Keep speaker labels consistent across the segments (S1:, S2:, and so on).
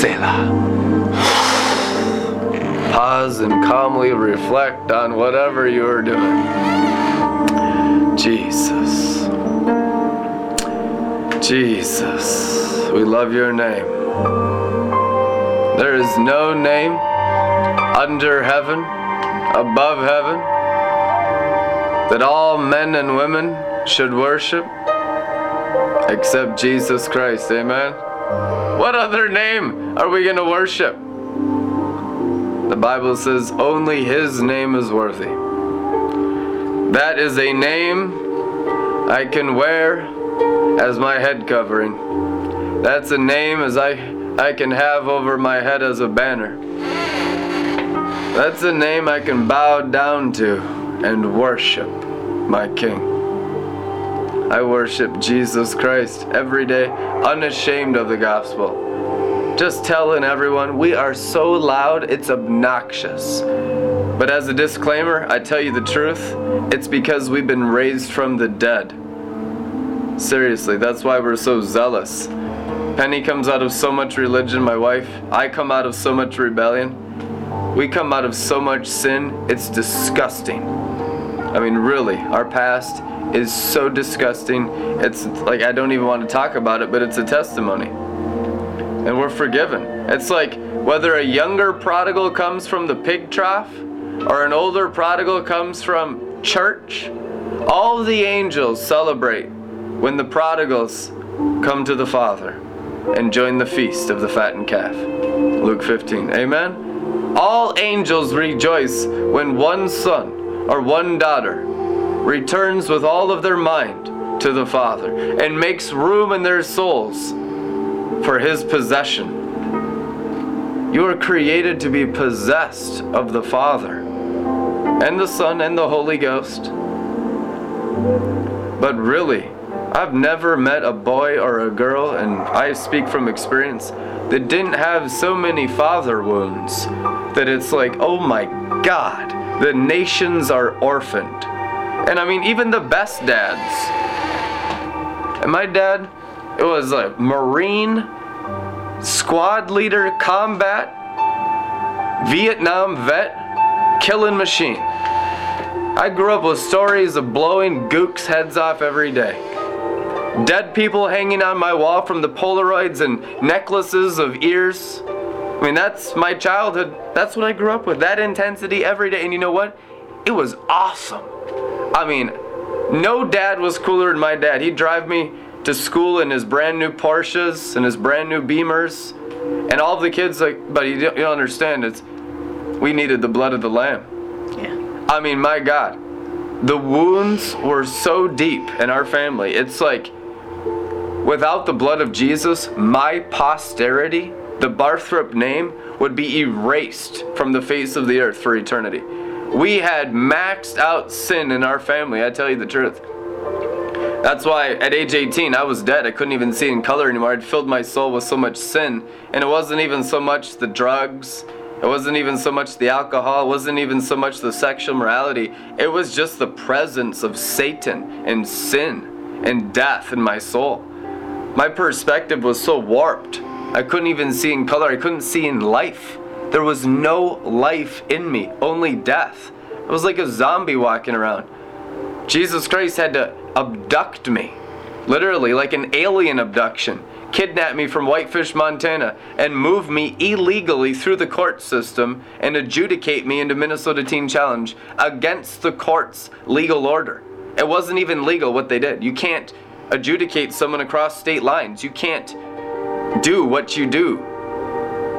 S1: Selah. Pause and calmly reflect on whatever you are doing. Jesus. Jesus. We love your name. There is no name under heaven, above heaven, that all men and women should worship except Jesus Christ. Amen. What other name are we going to worship? The Bible says only His name is worthy. That is a name I can wear as my head covering. That's a name as I, I can have over my head as a banner. That's a name I can bow down to and worship my King. I worship Jesus Christ every day, unashamed of the gospel just telling everyone we are so loud it's obnoxious. But as a disclaimer, I tell you the truth, it's because we've been raised from the dead. Seriously, that's why we're so zealous. Penny comes out of so much religion, my wife. I come out of so much rebellion. We come out of so much sin, it's disgusting. I mean, really, our past is so disgusting. It's like I don't even want to talk about it, but it's a testimony and we're forgiven. It's like whether a younger prodigal comes from the pig trough or an older prodigal comes from church, all the angels celebrate when the prodigals come to the Father and join the feast of the fattened calf. Luke 15. Amen? All angels rejoice when one son or one daughter returns with all of their mind to the Father and makes room in their souls for his possession. You are created to be possessed of the Father and the Son and the Holy Ghost. But really, I've never met a boy or a girl, and I speak from experience, that didn't have so many father wounds that it's like, oh my God, the nations are orphaned. And I mean, even the best dads. And my dad, it was a Marine, squad leader, combat, Vietnam vet, killing machine. I grew up with stories of blowing gooks' heads off every day. Dead people hanging on my wall from the Polaroids and necklaces of ears. I mean, that's my childhood. That's what I grew up with. That intensity every day. And you know what? It was awesome. I mean, no dad was cooler than my dad. He'd drive me to school in his brand new Porsches and his brand new Beamers. And all the kids like, but you don't, you don't understand. It's we needed the blood of the lamb.
S2: Yeah.
S1: I mean, my God, the wounds were so deep in our family. It's like without the blood of Jesus, my posterity, the Barthrup name, would be erased from the face of the earth for eternity. We had maxed out sin in our family. I tell you the truth. That's why at age 18 I was dead. I couldn't even see in color anymore. I'd filled my soul with so much sin. And it wasn't even so much the drugs, it wasn't even so much the alcohol, it wasn't even so much the sexual morality. It was just the presence of Satan and sin and death in my soul. My perspective was so warped. I couldn't even see in color, I couldn't see in life. There was no life in me, only death. I was like a zombie walking around. Jesus Christ had to abduct me, literally, like an alien abduction, kidnap me from Whitefish, Montana, and move me illegally through the court system and adjudicate me into Minnesota Teen Challenge against the court's legal order. It wasn't even legal what they did. You can't adjudicate someone across state lines. You can't do what you do.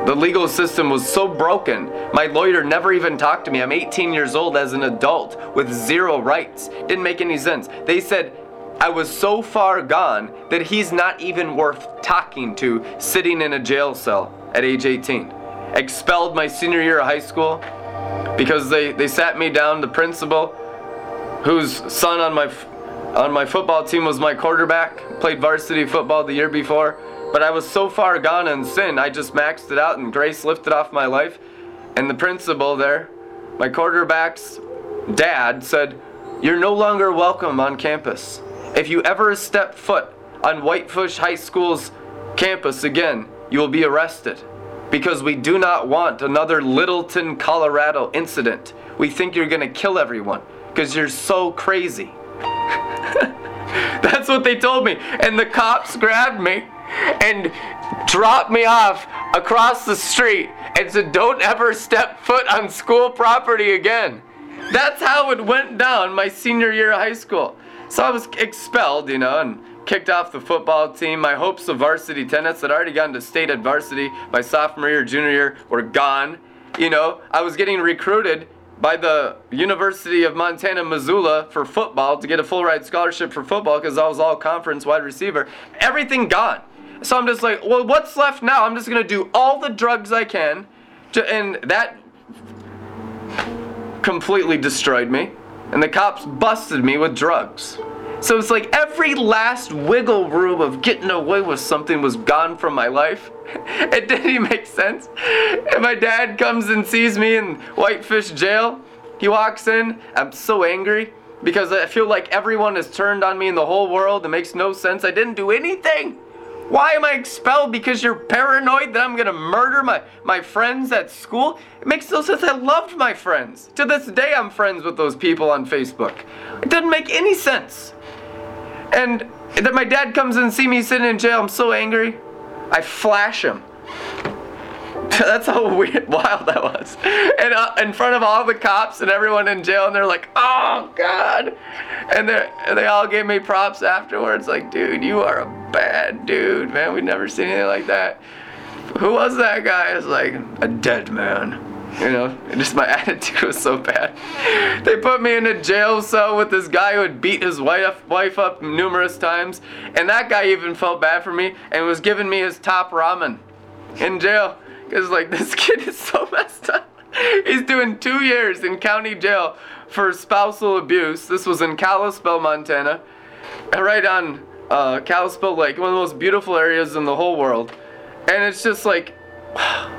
S1: The legal system was so broken, my lawyer never even talked to me. I'm 18 years old as an adult with zero rights. Didn't make any sense. They said I was so far gone that he's not even worth talking to sitting in a jail cell at age 18. Expelled my senior year of high school because they, they sat me down, the principal, whose son on my on my football team was my quarterback, played varsity football the year before. But I was so far gone in sin, I just maxed it out and grace lifted off my life. And the principal there, my quarterback's dad, said, You're no longer welcome on campus. If you ever step foot on Whitefish High School's campus again, you will be arrested. because we do not want another Littleton, Colorado incident. We think you're to kill everyone because you're so crazy. That's what they told me. And the cops grabbed me and dropped me off across the street and said, Don't ever step foot on school property again. That's how it went down my senior year of high school. So I was expelled, you know, and kicked off the football team. My hopes of varsity tennis had already gone to state at varsity my sophomore year, junior year were gone. You know, I was getting recruited by the University of Montana Missoula for football to get a full ride scholarship for football because I was all conference wide receiver. Everything gone. So I'm just like, well, what's left now? I'm just gonna do all the drugs I can, to, and that completely destroyed me. And the cops busted me with drugs. So it's like every last wiggle room of getting away with something was gone from my life. it didn't even make sense. And my dad comes and sees me in Whitefish jail. He walks in. I'm so angry because I feel like everyone has turned on me in the whole world. It makes no sense. I didn't do anything. Why am I expelled? Because you're paranoid that I'm gonna murder my, my friends at school? It makes no sense. I loved my friends. To this day, I'm friends with those people on Facebook. It doesn't make any sense. And that my dad comes and see me sitting in jail. I'm so angry. I flash him. That's how weird, wild that was. And uh, in front of all the cops and everyone in jail, and they're like, "Oh God!" And they they all gave me props afterwards. Like, dude, you are a bad dude, man. We've never seen anything like that. Who was that guy? It's like a dead man. You know, just my attitude was so bad. They put me in a jail cell with this guy who had beat his wife, wife up numerous times. And that guy even felt bad for me and was giving me his top ramen in jail. Because, like, this kid is so messed up. He's doing two years in county jail for spousal abuse. This was in Kalispell, Montana. Right on uh, Kalispell Lake, one of the most beautiful areas in the whole world. And it's just like.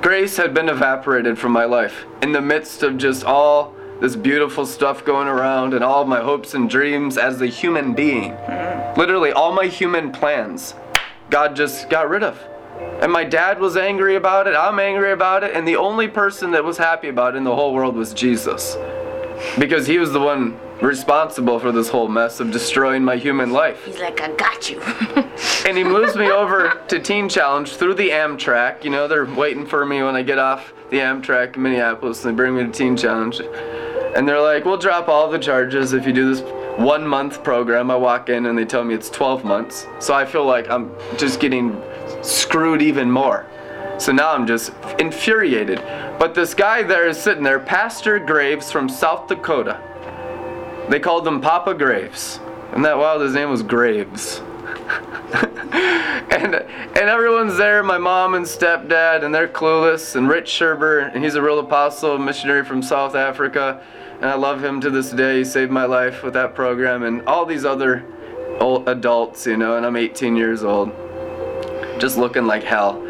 S1: Grace had been evaporated from my life in the midst of just all this beautiful stuff going around and all my hopes and dreams as a human being. Literally, all my human plans, God just got rid of. And my dad was angry about it, I'm angry about it, and the only person that was happy about it in the whole world was Jesus. Because he was the one responsible for this whole mess of destroying my human life.
S2: He's like, I got you.
S1: and he moves me over to Teen Challenge through the Amtrak. You know, they're waiting for me when I get off the Amtrak in Minneapolis and they bring me to Teen Challenge. And they're like, we'll drop all the charges if you do this one month program. I walk in and they tell me it's 12 months. So I feel like I'm just getting screwed even more. So now I'm just infuriated. But this guy there is sitting there, Pastor Graves from South Dakota. They called him Papa Graves. And that wild? His name was Graves. and and everyone's there, my mom and stepdad, and they're clueless. And Rich Sherber, and he's a real apostle, missionary from South Africa, and I love him to this day. He saved my life with that program, and all these other adults, you know. And I'm 18 years old, just looking like hell.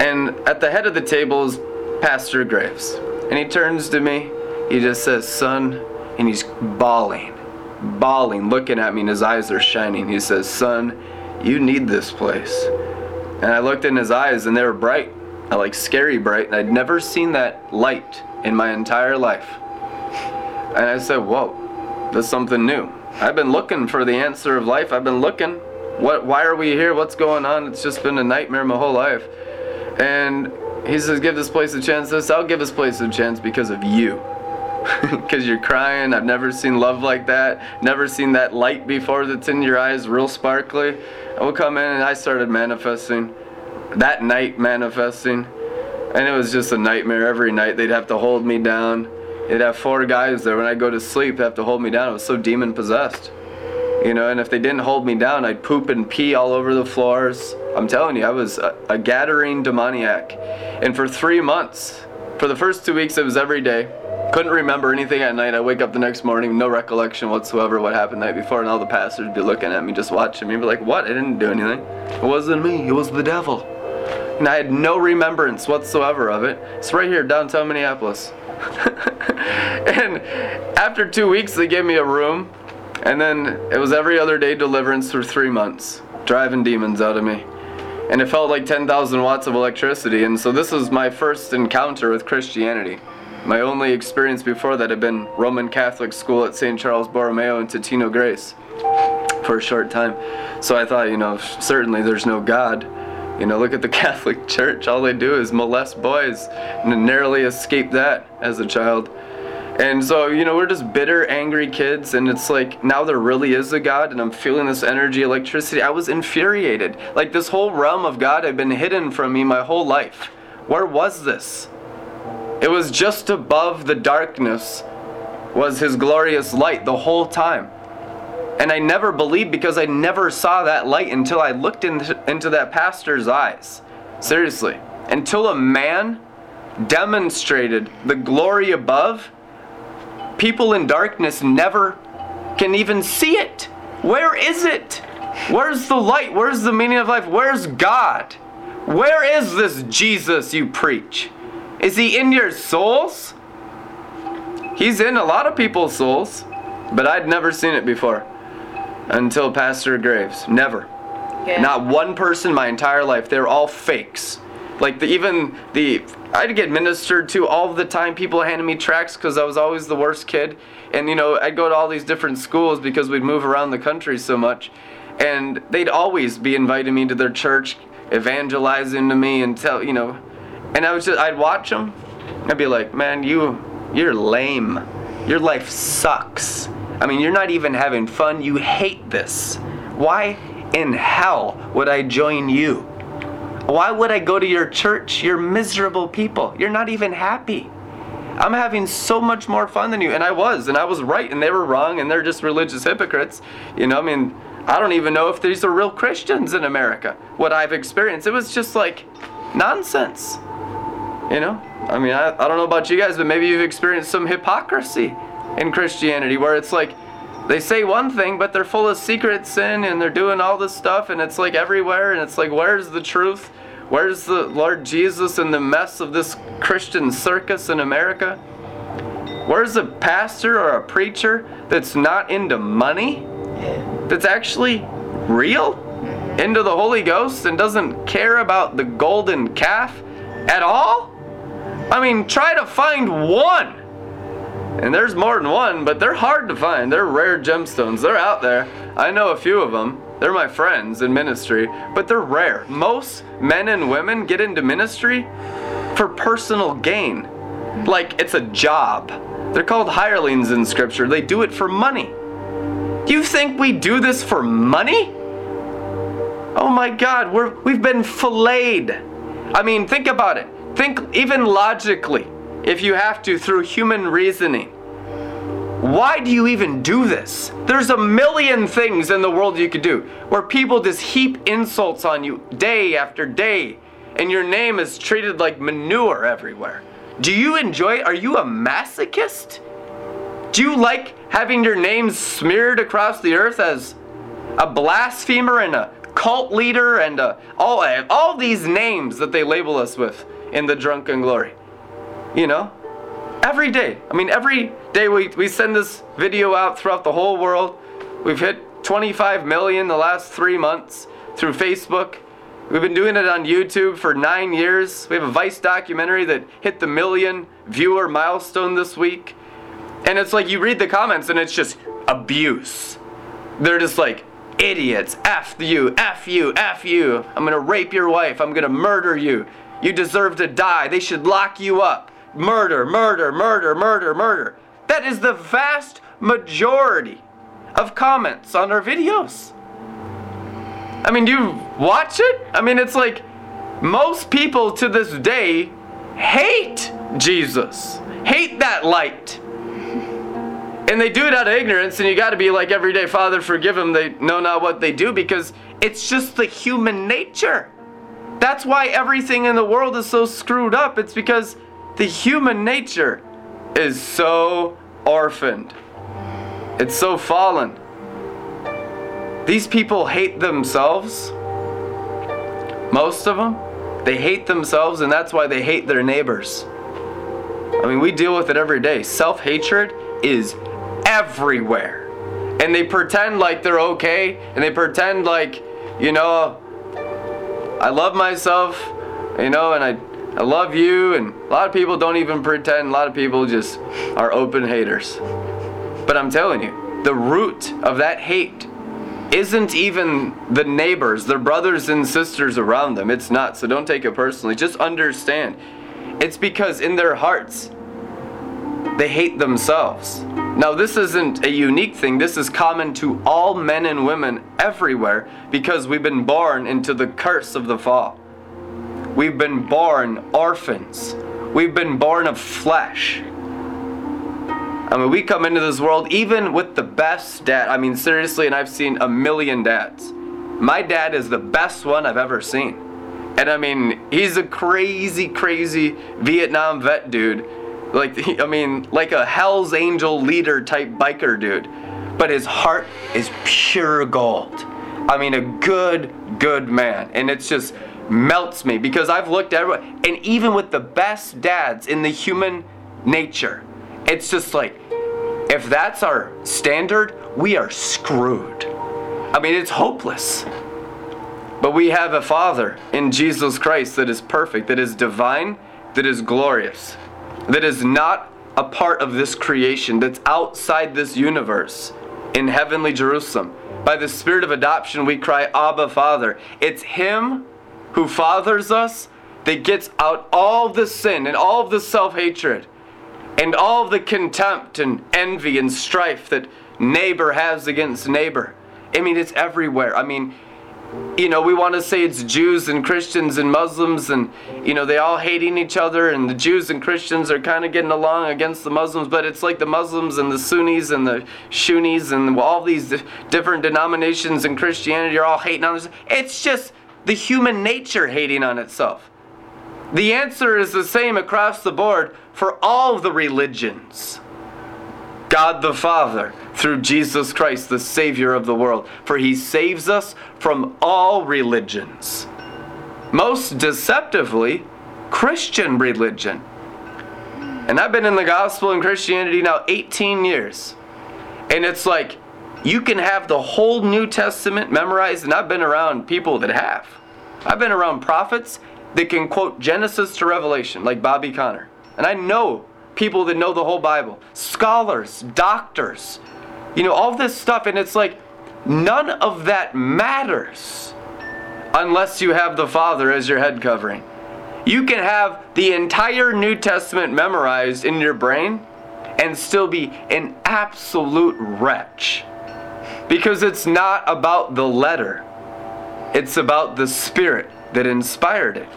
S1: And at the head of the table is Pastor Graves, and he turns to me. He just says, "Son." and he's bawling, bawling, looking at me, and his eyes are shining. He says, Son, you need this place. And I looked in his eyes, and they were bright, like scary bright, and I'd never seen that light in my entire life. And I said, Whoa, that's something new. I've been looking for the answer of life. I've been looking. What? Why are we here? What's going on? It's just been a nightmare my whole life. And he says, Give this place a chance. This, I'll give this place a chance because of you because you're crying. I've never seen love like that. Never seen that light before that's in your eyes, real sparkly. I would come in and I started manifesting. That night, manifesting. And it was just a nightmare every night. They'd have to hold me down. They'd have four guys there. When I go to sleep, they have to hold me down. I was so demon possessed. You know, and if they didn't hold me down, I'd poop and pee all over the floors. I'm telling you, I was a, a Gadarene demoniac. And for three months, for the first two weeks, it was every day. Couldn't remember anything at night. I wake up the next morning, no recollection whatsoever what happened the night before, and all the pastors would be looking at me, just watching me, be like, "What? I didn't do anything. It wasn't me. It was the devil." And I had no remembrance whatsoever of it. It's right here, downtown Minneapolis. and after two weeks, they gave me a room, and then it was every other day deliverance for three months, driving demons out of me. and it felt like 10,000 watts of electricity. And so this was my first encounter with Christianity. My only experience before that had been Roman Catholic school at St. Charles Borromeo in Totino Grace for a short time. So I thought, you know, certainly there's no God. You know, look at the Catholic Church. All they do is molest boys and narrowly escape that as a child. And so, you know, we're just bitter, angry kids, and it's like now there really is a God, and I'm feeling this energy, electricity. I was infuriated. Like this whole realm of God had been hidden from me my whole life. Where was this? It was just above the darkness, was His glorious light the whole time. And I never believed because I never saw that light until I looked into, into that pastor's eyes. Seriously. Until a man demonstrated the glory above people in darkness never can even see it. Where is it? Where's the light? Where's the meaning of life? Where's God? Where is this Jesus you preach? Is he in your souls? He's in a lot of people's souls, but I'd never seen it before until Pastor Graves. Never. Yeah. Not one person my entire life. They're all fakes. Like the, even the I'd get ministered to all the time. People handed me tracts because I was always the worst kid. And, you know, I'd go to all these different schools because we'd move around the country so much. And they'd always be inviting me to their church, evangelizing to me and tell, you know. And I was just, I'd watch them. I'd be like, man, you, you're lame. Your life sucks. I mean, you're not even having fun. You hate this. Why in hell would I join you? Why would I go to your church? You're miserable people. You're not even happy. I'm having so much more fun than you. And I was, and I was right, and they were wrong, and they're just religious hypocrites. You know, I mean, I don't even know if these are real Christians in America, what I've experienced. It was just like nonsense. You know? I mean, I, I don't know about you guys, but maybe you've experienced some hypocrisy in Christianity where it's like they say one thing, but they're full of secret sin and they're doing all this stuff, and it's like everywhere, and it's like, where's the truth? Where's the Lord Jesus in the mess of this Christian circus in America? Where's a pastor or a preacher that's not into money? That's actually real? Into the Holy Ghost and doesn't care about the golden calf at all? I mean, try to find one. And there's more than one, but they're hard to find. They're rare gemstones. They're out there. I know a few of them. They're my friends in ministry, but they're rare. Most men and women get into ministry for personal gain. Like it's a job. They're called hirelings in scripture. They do it for money. You think we do this for money? Oh my God, we're, we've been filleted. I mean, think about it. Think even logically, if you have to, through human reasoning. Why do you even do this? There's a million things in the world you could do where people just heap insults on you day after day, and your name is treated like manure everywhere. Do you enjoy? Are you a masochist? Do you like having your name smeared across the earth as a blasphemer and a cult leader and a, all, all these names that they label us with in the drunken glory? You know? Every day. I mean, every day we, we send this video out throughout the whole world. We've hit 25 million the last three months through Facebook. We've been doing it on YouTube for nine years. We have a Vice documentary that hit the million viewer milestone this week. And it's like you read the comments and it's just abuse. They're just like, idiots, F you, F you, F you. I'm gonna rape your wife. I'm gonna murder you. You deserve to die. They should lock you up murder, murder, murder, murder, murder. That is the vast majority of comments on our videos. I mean, do you watch it? I mean, it's like most people to this day hate Jesus, hate that light. And they do it out of ignorance, and you got to be like, every day, Father, forgive them. They know not what they do because it's just the human nature. That's why everything in the world is so screwed up. It's because the human nature is so orphaned. It's so fallen. These people hate themselves. Most of them. They hate themselves, and that's why they hate their neighbors. I mean, we deal with it every day. Self hatred is everywhere. And they pretend like they're okay, and they pretend like, you know, I love myself, you know, and I, I love you, and a lot of people don't even pretend. A lot of people just are open haters. But I'm telling you, the root of that hate isn't even the neighbors, their brothers and sisters around them. It's not. So don't take it personally. Just understand. It's because in their hearts, they hate themselves. Now, this isn't a unique thing. This is common to all men and women everywhere because we've been born into the curse of the fall. We've been born orphans. We've been born of flesh. I mean, we come into this world even with the best dad. I mean, seriously, and I've seen a million dads. My dad is the best one I've ever seen. And I mean, he's a crazy, crazy Vietnam vet dude. Like, I mean, like a Hell's Angel leader type biker dude. But his heart is pure gold. I mean, a good, good man. And it's just melts me because I've looked at everyone, and even with the best dads in the human nature, it's just like, if that's our standard, we are screwed. I mean, it's hopeless. But we have a Father in Jesus Christ that is perfect, that is divine, that is glorious, that is not a part of this creation, that's outside this universe in heavenly Jerusalem. By the Spirit of adoption, we cry, Abba, Father. It's Him who fathers us that gets out all the sin and all of the self hatred and all the contempt and envy and strife that neighbor has against neighbor. I mean, it's everywhere. I mean, you know, we want to say it's Jews and Christians and Muslims, and you know, they all hating each other, and the Jews and Christians are kind of getting along against the Muslims, but it's like the Muslims and the Sunnis and the Shunnis and all these different denominations in Christianity are all hating on us. It's just the human nature hating on itself. The answer is the same across the board for all the religions. God the Father, through Jesus Christ, the Savior of the world, for He saves us from all religions. Most deceptively, Christian religion. And I've been in the gospel and Christianity now 18 years. And it's like, you can have the whole New Testament memorized, and I've been around people that have. I've been around prophets that can quote Genesis to Revelation, like Bobby Conner. And I know people that know the whole Bible, scholars, doctors, you know, all this stuff. And it's like, none of that matters unless you have the Father as your head covering. You can have the entire New Testament memorized in your brain and still be an absolute wretch. Because it's not about the letter, it's about the spirit that inspired it.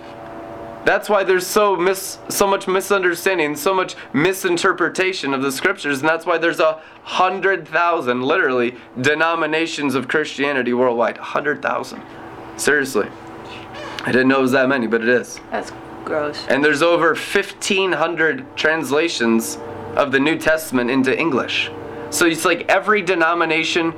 S1: That's why there's so mis- so much misunderstanding, so much misinterpretation of the scriptures, and that's why there's a hundred thousand, literally, denominations of Christianity worldwide. A hundred thousand. Seriously. I didn't know it was that many, but it is.
S2: That's gross.
S1: And there's over 1,500 translations of the New Testament into English. So it's like every denomination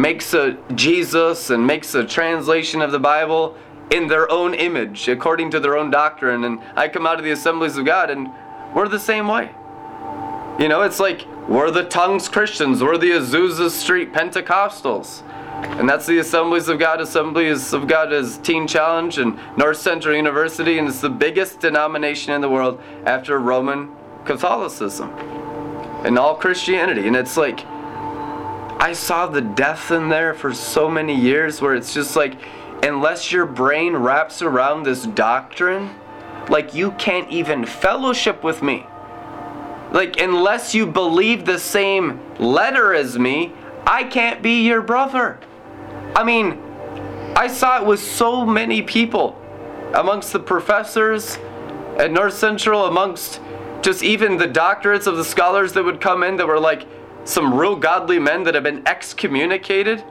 S1: makes a Jesus and makes a translation of the Bible in their own image, according to their own doctrine. And I come out of the assemblies of God and we're the same way. You know, it's like we're the tongues Christians, we're the Azusa Street Pentecostals. And that's the Assemblies of God. Assemblies of God is Teen Challenge and North Central University, and it's the biggest denomination in the world after Roman Catholicism and all Christianity. And it's like, I saw the death in there for so many years where it's just like, unless your brain wraps around this doctrine, like you can't even fellowship with me. Like, unless you believe the same letter as me, I can't be your brother. I mean, I saw it with so many people amongst the professors at North Central, amongst just even the doctorates of the scholars that would come in that were like some real godly men that have been excommunicated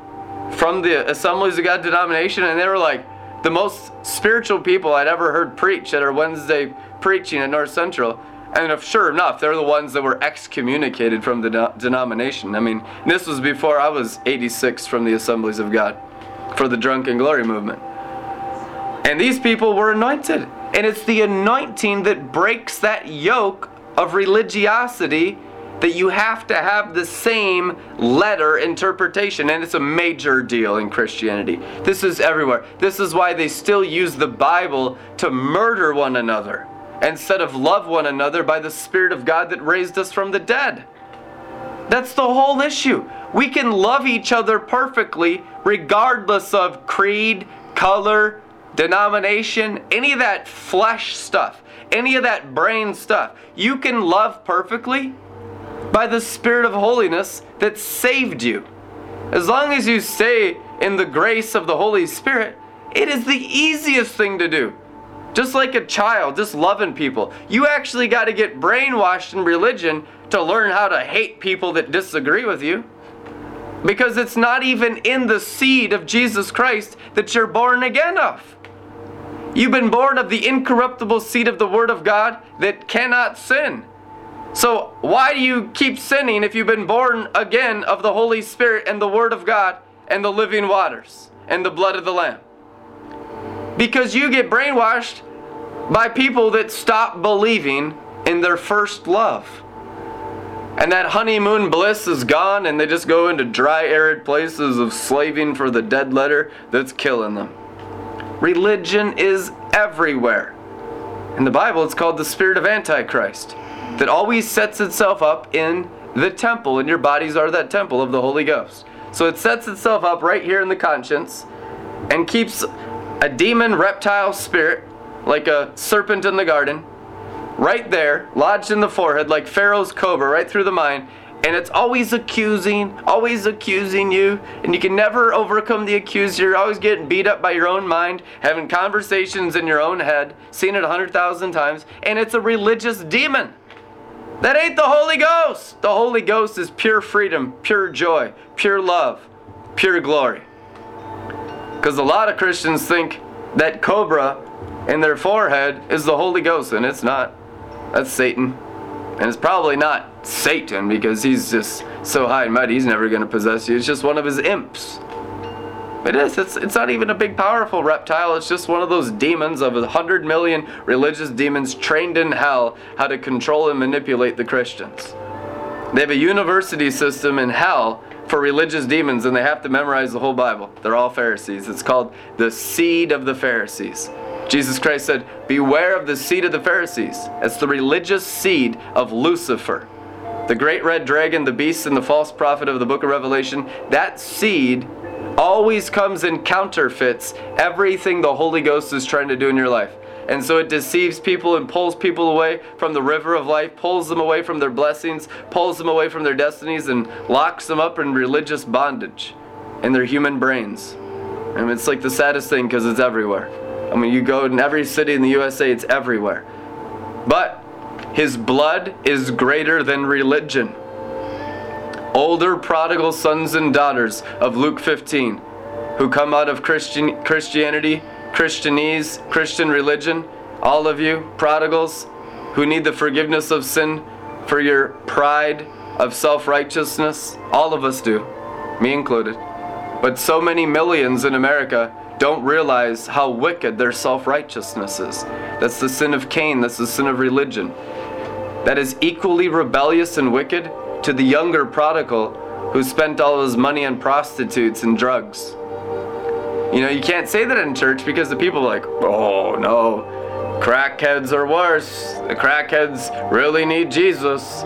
S1: from the Assemblies of God denomination, and they were like the most spiritual people I'd ever heard preach at our Wednesday preaching at North Central. And if sure enough, they're the ones that were excommunicated from the de- denomination. I mean, this was before I was 86 from the Assemblies of God for the Drunken Glory movement. And these people were anointed. And it's the anointing that breaks that yoke of religiosity that you have to have the same letter interpretation, and it's a major deal in Christianity. This is everywhere. This is why they still use the Bible to murder one another instead of love one another by the Spirit of God that raised us from the dead. That's the whole issue. We can love each other perfectly regardless of creed, color, denomination, any of that flesh stuff, any of that brain stuff. You can love perfectly by the Spirit of holiness that saved you. As long as you stay in the grace of the Holy Spirit, it is the easiest thing to do. Just like a child, just loving people. You actually got to get brainwashed in religion to learn how to hate people that disagree with you. Because it's not even in the seed of Jesus Christ that you're born again of. You've been born of the incorruptible seed of the Word of God that cannot sin. So, why do you keep sinning if you've been born again of the Holy Spirit and the Word of God and the living waters and the blood of the Lamb? Because you get brainwashed by people that stop believing in their first love. And that honeymoon bliss is gone, and they just go into dry, arid places of slaving for the dead letter that's killing them. Religion is everywhere. In the Bible, it's called the spirit of Antichrist, that always sets itself up in the temple, and your bodies are that temple of the Holy Ghost. So it sets itself up right here in the conscience and keeps a demon reptile spirit, like a serpent in the garden, right there, lodged in the forehead, like Pharaoh's cobra, right through the mind. And it's always accusing, always accusing you. And you can never overcome the accuser. You're always getting beat up by your own mind, having conversations in your own head, seeing it a hundred thousand times. And it's a religious demon. That ain't the Holy Ghost. The Holy Ghost is pure freedom, pure joy, pure love, pure glory. Because a lot of Christians think that cobra in their forehead is the Holy Ghost, and it's not. That's Satan. And it's probably not Satan because he's just so high and mighty, he's never going to possess you. It's just one of his imps. It is. It's, it's not even a big, powerful reptile. It's just one of those demons of a hundred million religious demons trained in hell how to control and manipulate the Christians. They have a university system in hell for religious demons and they have to memorize the whole Bible. They're all Pharisees. It's called the seed of the Pharisees. Jesus Christ said, Beware of the seed of the Pharisees. It's the religious seed of Lucifer. The great red dragon, the beast, and the false prophet of the book of Revelation, that seed always comes and counterfeits everything the Holy Ghost is trying to do in your life. And so it deceives people and pulls people away from the river of life, pulls them away from their blessings, pulls them away from their destinies, and locks them up in religious bondage in their human brains. And it's like the saddest thing because it's everywhere. I mean, you go in every city in the USA, it's everywhere. But his blood is greater than religion. Older prodigal sons and daughters of Luke 15 who come out of Christian Christianity, Christianese, Christian religion, all of you prodigals who need the forgiveness of sin for your pride of self-righteousness, all of us do, me included. But so many millions in America don't realize how wicked their self righteousness is. That's the sin of Cain, that's the sin of religion. That is equally rebellious and wicked to the younger prodigal who spent all his money on prostitutes and drugs. You know, you can't say that in church because the people are like, oh no, crackheads are worse. The crackheads really need Jesus.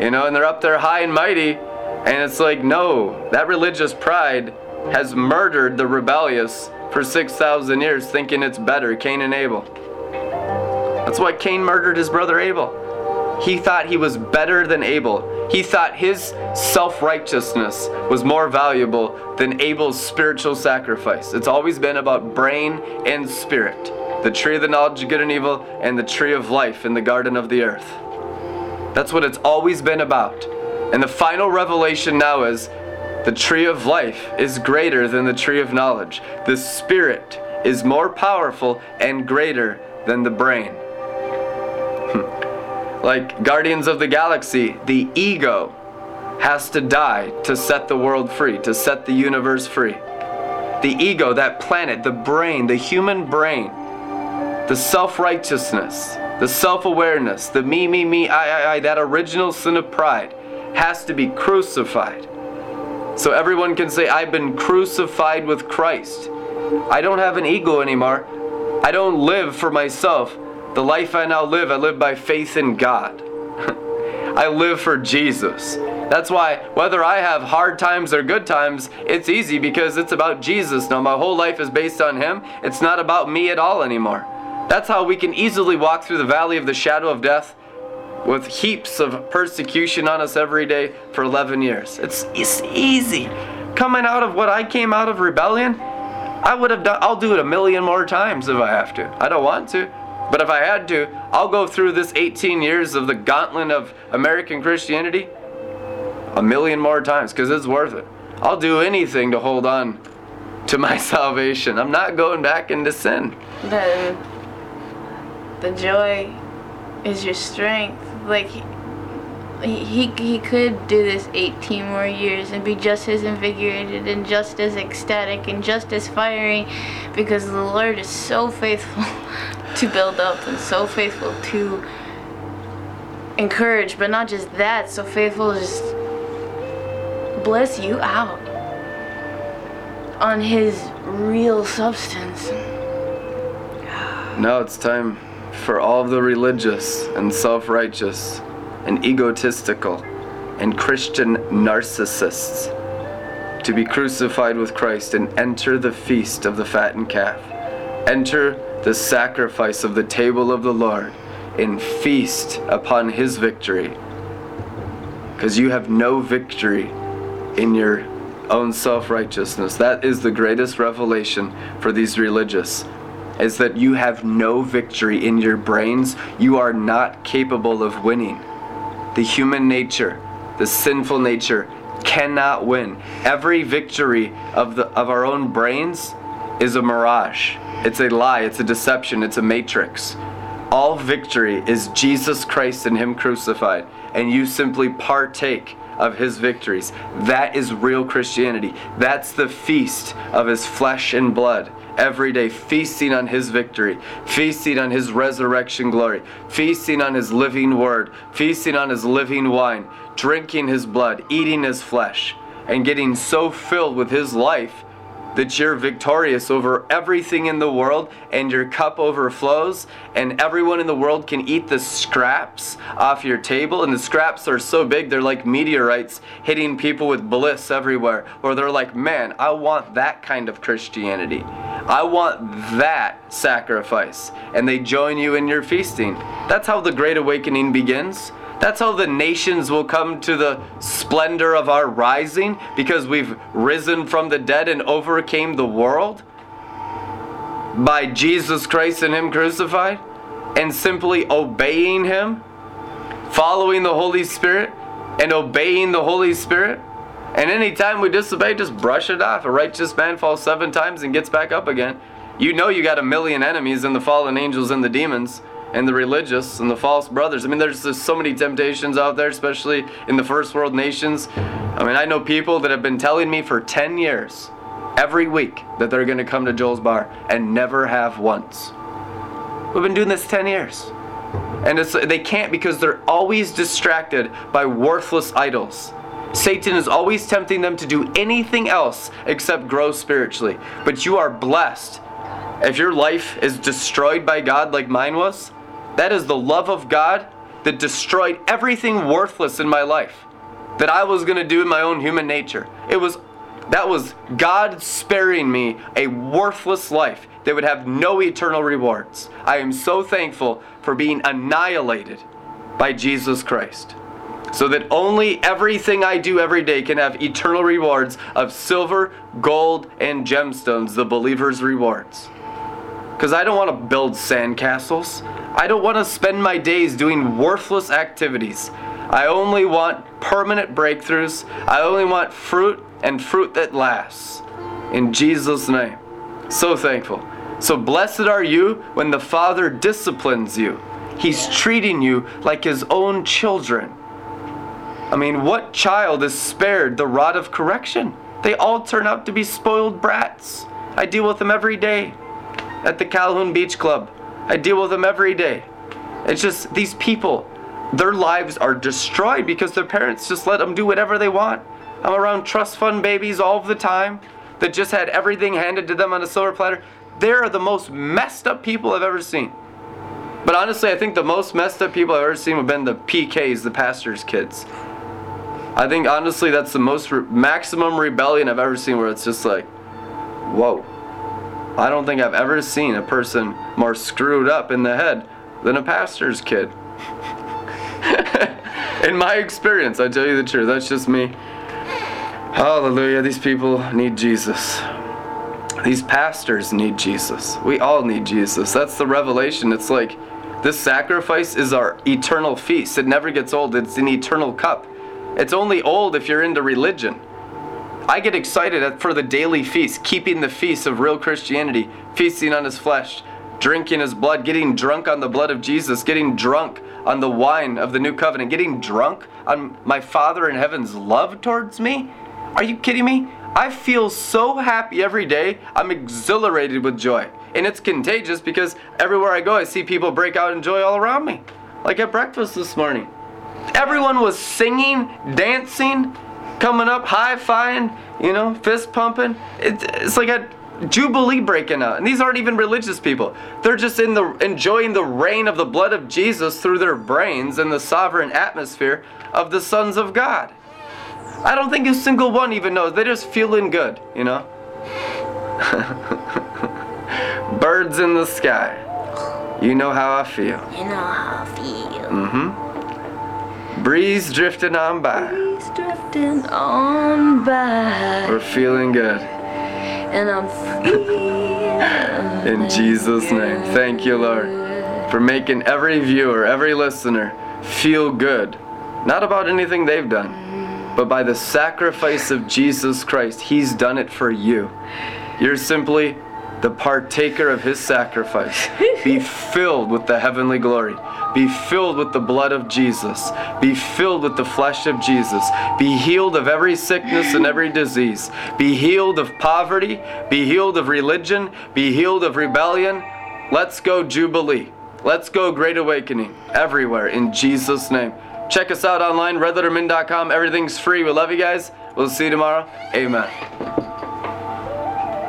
S1: You know, and they're up there high and mighty. And it's like, no, that religious pride has murdered the rebellious for 6,000 years thinking it's better, Cain and Abel. That's why Cain murdered his brother Abel. He thought he was better than Abel. He thought his self righteousness was more valuable than Abel's spiritual sacrifice. It's always been about brain and spirit the tree of the knowledge of good and evil, and the tree of life in the garden of the earth. That's what it's always been about. And the final revelation now is the tree of life is greater than the tree of knowledge. The spirit is more powerful and greater than the brain. Hmm. like Guardians of the Galaxy, the ego has to die to set the world free, to set the universe free. The ego, that planet, the brain, the human brain, the self righteousness, the self awareness, the me, me, me, I, I, I, that original sin of pride has to be crucified. So everyone can say, I've been crucified with Christ. I don't have an ego anymore. I don't live for myself. The life I now live, I live by faith in God. I live for Jesus. That's why, whether I have hard times or good times, it's easy because it's about Jesus now. My whole life is based on Him. It's not about me at all anymore. That's how we can easily walk through the valley of the shadow of death with heaps of persecution on us every day for 11 years. It's, it's easy. Coming out of what I came out of rebellion, I would have done, I'll do it a million more times if I have to. I don't want to. But if I had to, I'll go through this 18 years of the gauntlet of American Christianity a million more times because it's worth it. I'll do anything to hold on to my salvation. I'm not going back into sin.
S2: The, the joy is your strength. Like, he, he, he could do this 18 more years and be just as invigorated and just as ecstatic and just as fiery because the Lord is so faithful to build up and so faithful to encourage, but not just that, so faithful to just bless you out on His real substance.
S1: Now it's time for all the religious and self righteous and egotistical and Christian narcissists to be crucified with Christ and enter the feast of the fattened calf. Enter the sacrifice of the table of the Lord and feast upon his victory. Because you have no victory in your own self righteousness. That is the greatest revelation for these religious. Is that you have no victory in your brains. You are not capable of winning. The human nature, the sinful nature, cannot win. Every victory of the of our own brains is a mirage. It's a lie, it's a deception, it's a matrix. All victory is Jesus Christ and Him crucified, and you simply partake of His victories. That is real Christianity. That's the feast of His flesh and blood. Every day, feasting on His victory, feasting on His resurrection glory, feasting on His living word, feasting on His living wine, drinking His blood, eating His flesh, and getting so filled with His life that you're victorious over everything in the world and your cup overflows and everyone in the world can eat the scraps off your table. And the scraps are so big they're like meteorites hitting people with bliss everywhere. Or they're like man I want that kind of Christianity I want that sacrifice and they join you in your feasting that's how the great awakening begins that's how the nations will come to the splendor of our rising because we've risen from the dead and overcame the world by Jesus Christ and Him crucified and simply obeying Him, following the Holy Spirit and obeying the Holy Spirit. And anytime we disobey, just brush it off. A righteous man falls seven times and gets back up again. You know you got a million enemies in the fallen angels and the demons and the religious and the false brothers. I mean, there's just so many temptations out there, especially in the first world nations. I mean, I know people that have been telling me for 10 years, every week, that they're going to come to Joel's Bar and never have once. We've been doing this 10 years. And they can't because they're always distracted by worthless idols. Satan is always tempting them to do anything else except grow spiritually. But you are blessed. If your life is destroyed by God like mine was, that is the love of God that destroyed everything worthless in my life that I was going to do in my own human nature. It was that was God sparing me a worthless life that would have no eternal rewards. I am so thankful for being annihilated by Jesus Christ. So that only everything I do every day can have eternal rewards of silver, gold, and gemstones, the believer's rewards. Because I don't want to build sandcastles. I don't want to spend my days doing worthless activities. I only want permanent breakthroughs. I only want fruit and fruit that lasts. In Jesus' name. So thankful. So blessed are you when the Father disciplines you. He's treating you like his own children. I mean, what child is spared the rod of correction? They all turn out to be spoiled brats. I deal with them every day at the Calhoun Beach Club. I deal with them every day. It's just these people their lives are destroyed because their parents just let them do whatever they want. I'm around trust fund babies all the time that just had everything handed to them on a silver platter. They're the most messed up people I've ever seen. But honestly, I think the most messed up people I've ever seen have been the PKs, the pastor's kids. I think honestly that's the most re- maximum rebellion I've ever seen where it's just like, whoa. I don't think I've ever seen a person more screwed up in the head than a pastor's kid. in my experience, I tell you the truth, that's just me. Hallelujah, these people need Jesus. These pastors need Jesus. We all need Jesus. That's the revelation. It's like this sacrifice is our eternal feast. It never gets old. It's an eternal cup. It's only old if you're into religion. I get excited for the daily feast, keeping the feast of real Christianity, feasting on his flesh, drinking his blood, getting drunk on the blood of Jesus, getting drunk on the wine of the new covenant, getting drunk on my Father in heaven's love towards me. Are you kidding me? I feel so happy every day. I'm exhilarated with joy. And it's contagious because everywhere I go, I see people break out in joy all around me. Like at breakfast this morning. Everyone was singing, dancing, coming up, high fiving, you know, fist pumping. It, it's like a jubilee breaking out. And these aren't even religious people. They're just in the enjoying the rain of the blood of Jesus through their brains and the sovereign atmosphere of the sons of God. I don't think a single one even knows. They're just feeling good, you know? Birds in the sky. You know how I feel.
S2: You know how I feel.
S1: Mm-hmm. Breeze drifting on by.
S2: He's drifting on by.
S1: We're feeling good.
S2: And I'm
S1: In Jesus' name. Thank you, Lord, for making every viewer, every listener feel good. Not about anything they've done, but by the sacrifice of Jesus Christ. He's done it for you. You're simply the partaker of his sacrifice. Be filled with the heavenly glory. Be filled with the blood of Jesus. Be filled with the flesh of Jesus. Be healed of every sickness and every disease. Be healed of poverty. Be healed of religion. Be healed of rebellion. Let's go, Jubilee. Let's go, Great Awakening. Everywhere in Jesus' name. Check us out online, redlettermin.com. Everything's free. We love you guys. We'll see you tomorrow. Amen.